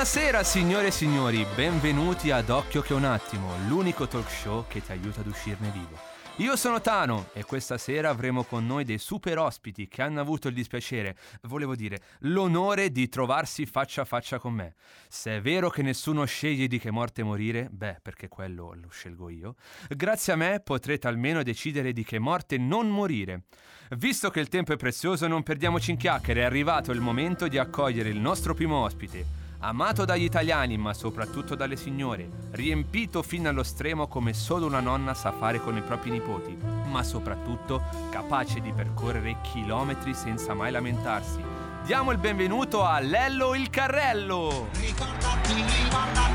Buonasera signore e signori, benvenuti ad Occhio che un attimo, l'unico talk show che ti aiuta ad uscirne vivo. Io sono Tano e questa sera avremo con noi dei super ospiti che hanno avuto il dispiacere, volevo dire, l'onore di trovarsi faccia a faccia con me. Se è vero che nessuno sceglie di che morte morire, beh, perché quello lo scelgo io, grazie a me potrete almeno decidere di che morte non morire. Visto che il tempo è prezioso, non perdiamoci in chiacchiere, è arrivato il momento di accogliere il nostro primo ospite amato dagli italiani ma soprattutto dalle signore, riempito fino allo stremo come solo una nonna sa fare con i propri nipoti, ma soprattutto capace di percorrere chilometri senza mai lamentarsi. Diamo il benvenuto a Lello il Carrello! Ricordati, ricordati.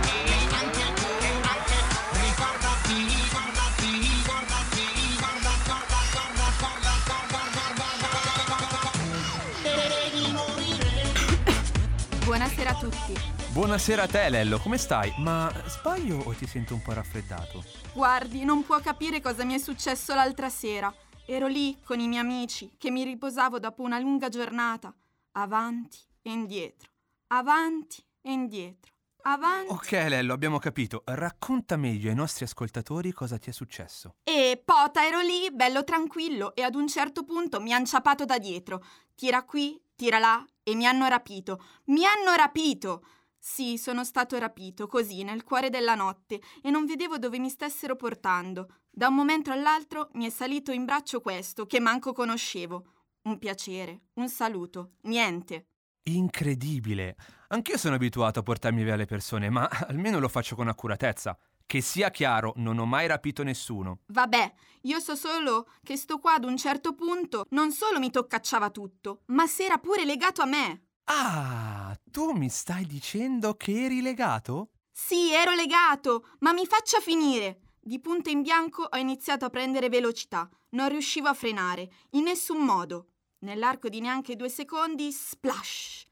Buonasera a tutti. Buonasera a te, Lello, come stai? Ma sbaglio o ti sento un po' raffreddato? Guardi, non può capire cosa mi è successo l'altra sera. Ero lì con i miei amici, che mi riposavo dopo una lunga giornata. Avanti e indietro. Avanti e indietro. Avanti. Ok, Lello, abbiamo capito. Racconta meglio ai nostri ascoltatori cosa ti è successo. E Pota ero lì, bello tranquillo, e ad un certo punto mi ha inciapato da dietro. Tira qui, tira là, e mi hanno rapito. Mi hanno rapito! Sì, sono stato rapito, così, nel cuore della notte, e non vedevo dove mi stessero portando. Da un momento all'altro mi è salito in braccio questo, che manco conoscevo. Un piacere, un saluto, niente. Incredibile! Anch'io sono abituato a portarmi via le persone, ma almeno lo faccio con accuratezza. Che sia chiaro, non ho mai rapito nessuno. Vabbè, io so solo che sto qua ad un certo punto non solo mi toccacciava tutto, ma si era pure legato a me. Ah, tu mi stai dicendo che eri legato? Sì, ero legato, ma mi faccia finire. Di punto in bianco ho iniziato a prendere velocità. Non riuscivo a frenare, in nessun modo. Nell'arco di neanche due secondi, splash!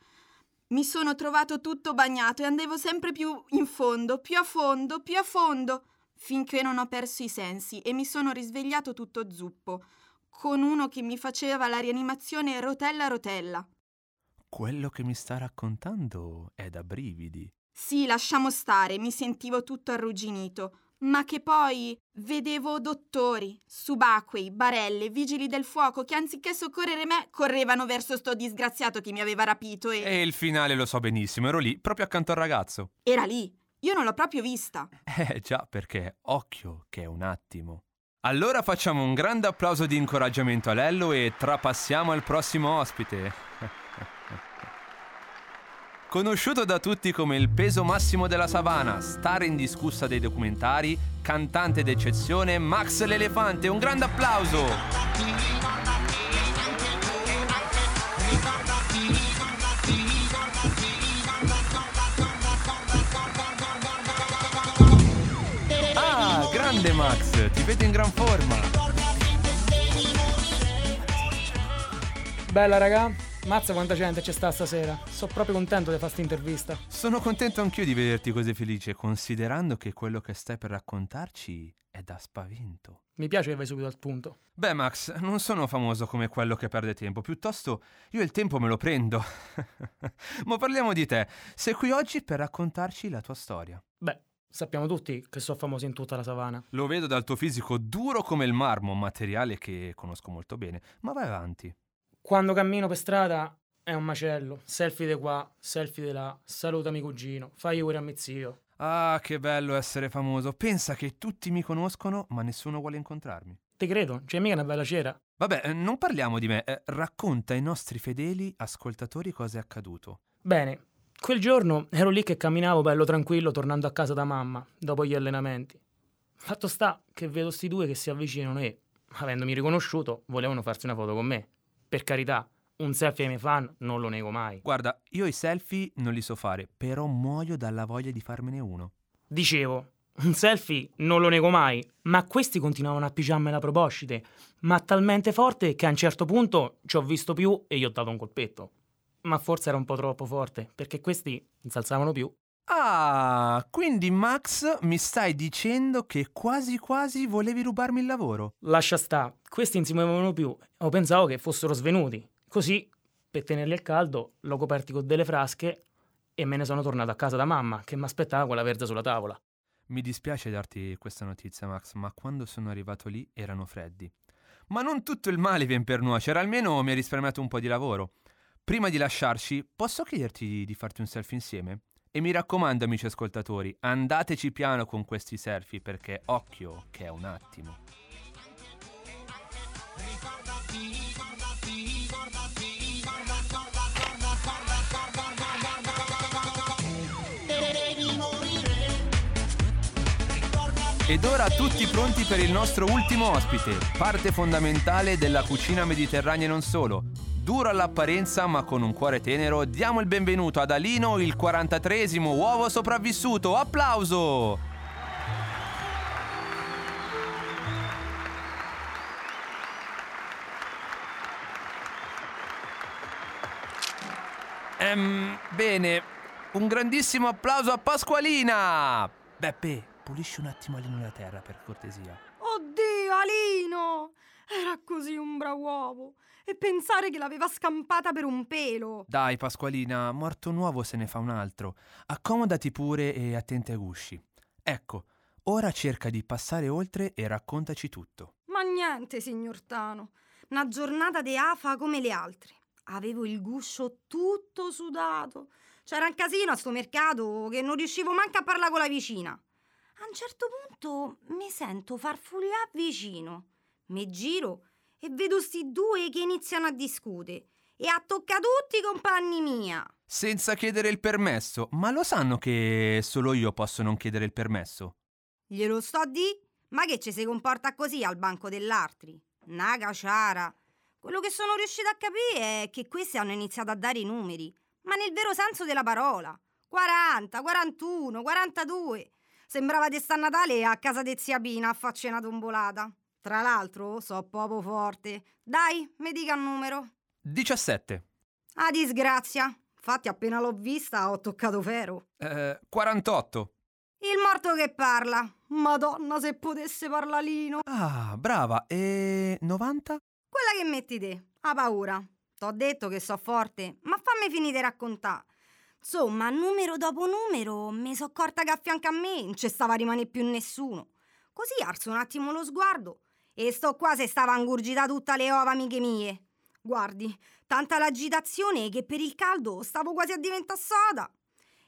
Mi sono trovato tutto bagnato e andavo sempre più in fondo, più a fondo, più a fondo, finché non ho perso i sensi e mi sono risvegliato tutto zuppo, con uno che mi faceva la rianimazione rotella rotella. Quello che mi sta raccontando è da brividi. Sì, lasciamo stare, mi sentivo tutto arrugginito ma che poi vedevo dottori, subacquei, barelle, vigili del fuoco che anziché soccorrere me correvano verso sto disgraziato che mi aveva rapito e... E il finale lo so benissimo, ero lì, proprio accanto al ragazzo. Era lì, io non l'ho proprio vista. Eh già, perché occhio che è un attimo. Allora facciamo un grande applauso di incoraggiamento a Lello e trapassiamo al prossimo ospite. Conosciuto da tutti come il peso massimo della savana, star indiscussa dei documentari, cantante d'eccezione, Max l'elefante, un grande applauso! Ah, grande Max, ti vedo in gran forma. Bella raga, Mazza quanta gente c'è sta stasera. Sono proprio contento di fare questa intervista. Sono contento anch'io di vederti così felice, considerando che quello che stai per raccontarci è da spavento. Mi piace che vai subito al punto. Beh, Max, non sono famoso come quello che perde tempo, piuttosto io il tempo me lo prendo. Ma parliamo di te. Sei qui oggi per raccontarci la tua storia. Beh, sappiamo tutti che sono famoso in tutta la savana. Lo vedo dal tuo fisico duro come il marmo, materiale che conosco molto bene. Ma vai avanti. Quando cammino per strada è un macello. Selfie di qua, selfie di là. Salutami cugino, fai ora a mio zio. Ah, che bello essere famoso. Pensa che tutti mi conoscono, ma nessuno vuole incontrarmi. Ti credo, c'è mica una bella cera. Vabbè, eh, non parliamo di me. Eh, racconta ai nostri fedeli ascoltatori cosa è accaduto. Bene, quel giorno ero lì che camminavo bello tranquillo tornando a casa da mamma, dopo gli allenamenti. Fatto sta che vedo sti due che si avvicinano e, avendomi riconosciuto, volevano farsi una foto con me. Per carità, un selfie ai miei fan non lo nego mai. Guarda, io i selfie non li so fare, però muoio dalla voglia di farmene uno. Dicevo, un selfie non lo nego mai, ma questi continuavano a pigiarmi la proboscite, ma talmente forte che a un certo punto ci ho visto più e gli ho dato un colpetto. Ma forse era un po' troppo forte, perché questi non si alzavano più. Ah, quindi Max mi stai dicendo che quasi quasi volevi rubarmi il lavoro? Lascia sta, questi non si muovevano più. Ho pensato che fossero svenuti. Così, per tenerli al caldo, l'ho coperti con delle frasche e me ne sono tornato a casa da mamma, che mi aspettava con la verza sulla tavola. Mi dispiace darti questa notizia, Max, ma quando sono arrivato lì erano freddi. Ma non tutto il male viene per nuocere, almeno mi hai risparmiato un po' di lavoro. Prima di lasciarci, posso chiederti di farti un selfie insieme? E mi raccomando, amici ascoltatori, andateci piano con questi selfie perché occhio che è un attimo. Ed ora tutti pronti per il nostro ultimo ospite, parte fondamentale della cucina mediterranea e non solo. Duro all'apparenza ma con un cuore tenero, diamo il benvenuto ad Alino, il 43esimo uovo sopravvissuto. Applauso! Ehm, bene, un grandissimo applauso a Pasqualina! Beppe, pulisci un attimo Alino da terra per cortesia. Oddio, Alino! Era così un brav'uovo. E pensare che l'aveva scampata per un pelo. Dai, Pasqualina, morto un uovo se ne fa un altro. Accomodati pure e attenti ai gusci. Ecco, ora cerca di passare oltre e raccontaci tutto. Ma niente, signor Tano. Una giornata de afa come le altre. Avevo il guscio tutto sudato. C'era un casino a sto mercato che non riuscivo manco a parlare con la vicina. A un certo punto mi sento farfugliare vicino. Mi giro e vedo sti due che iniziano a discutere. E a tocca tutti i compagni mia. Senza chiedere il permesso, ma lo sanno che solo io posso non chiedere il permesso? Glielo sto di? Ma che ci si comporta così al banco dell'altri? Naga ciara. Quello che sono riuscita a capire è che questi hanno iniziato a dare i numeri, ma nel vero senso della parola. 40, 41, 42. Sembrava di sta Natale a casa di zia Pina a farci una tombolata. Tra l'altro, so proprio forte. Dai, mi dica il numero. 17. Ah, disgrazia. Infatti, appena l'ho vista, ho toccato ferro. Eh, 48. Il morto che parla. Madonna, se potesse parlalino. Ah, brava. E 90? Quella che metti te. Ha paura. T'ho detto che so forte, ma fammi finire di raccontare. Insomma, numero dopo numero, mi so accorta che a fianco a me non ci stava a rimanere più nessuno. Così alzo un attimo lo sguardo e sto qua se stava angurgita tutte le ova amiche mie. Guardi, tanta l'agitazione che per il caldo stavo quasi a diventare soda.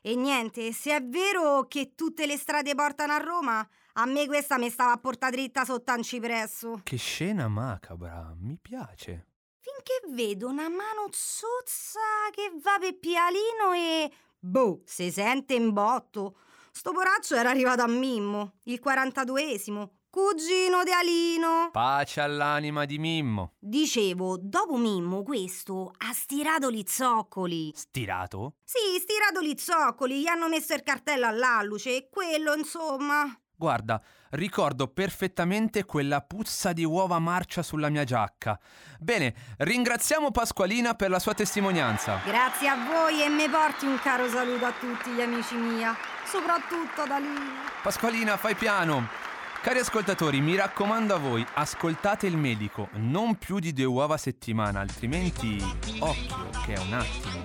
E niente, se è vero che tutte le strade portano a Roma, a me questa mi stava a porta dritta sotto un cipresso. Che scena macabra, mi piace. Finché vedo una mano zozza che va per pialino e... Boh, si sente in botto. Sto poraccio era arrivato a Mimmo, il 42esimo, cugino di Alino. Pace all'anima di Mimmo. Dicevo, dopo Mimmo questo ha stirato gli zoccoli. Stirato? Sì, stirato gli zoccoli, gli hanno messo il cartello all'alluce e quello, insomma... Guarda, ricordo perfettamente quella puzza di uova marcia sulla mia giacca. Bene, ringraziamo Pasqualina per la sua testimonianza. Grazie a voi e mi porti un caro saluto a tutti gli amici mia, soprattutto ad Alino. Pasqualina, fai piano. Cari ascoltatori, mi raccomando a voi, ascoltate il medico, non più di due uova a settimana, altrimenti occhio che è un attimo.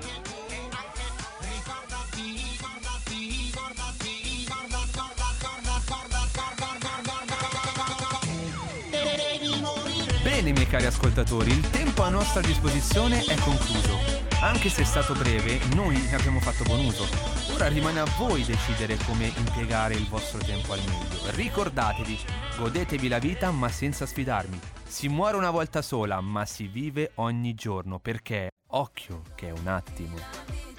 Bene, miei cari ascoltatori, il tempo a nostra disposizione è concluso. Anche se è stato breve, noi ne abbiamo fatto buon uso. Ora rimane a voi decidere come impiegare il vostro tempo al meglio. Ricordatevi, godetevi la vita ma senza sfidarmi. Si muore una volta sola, ma si vive ogni giorno perché, occhio, che è un attimo.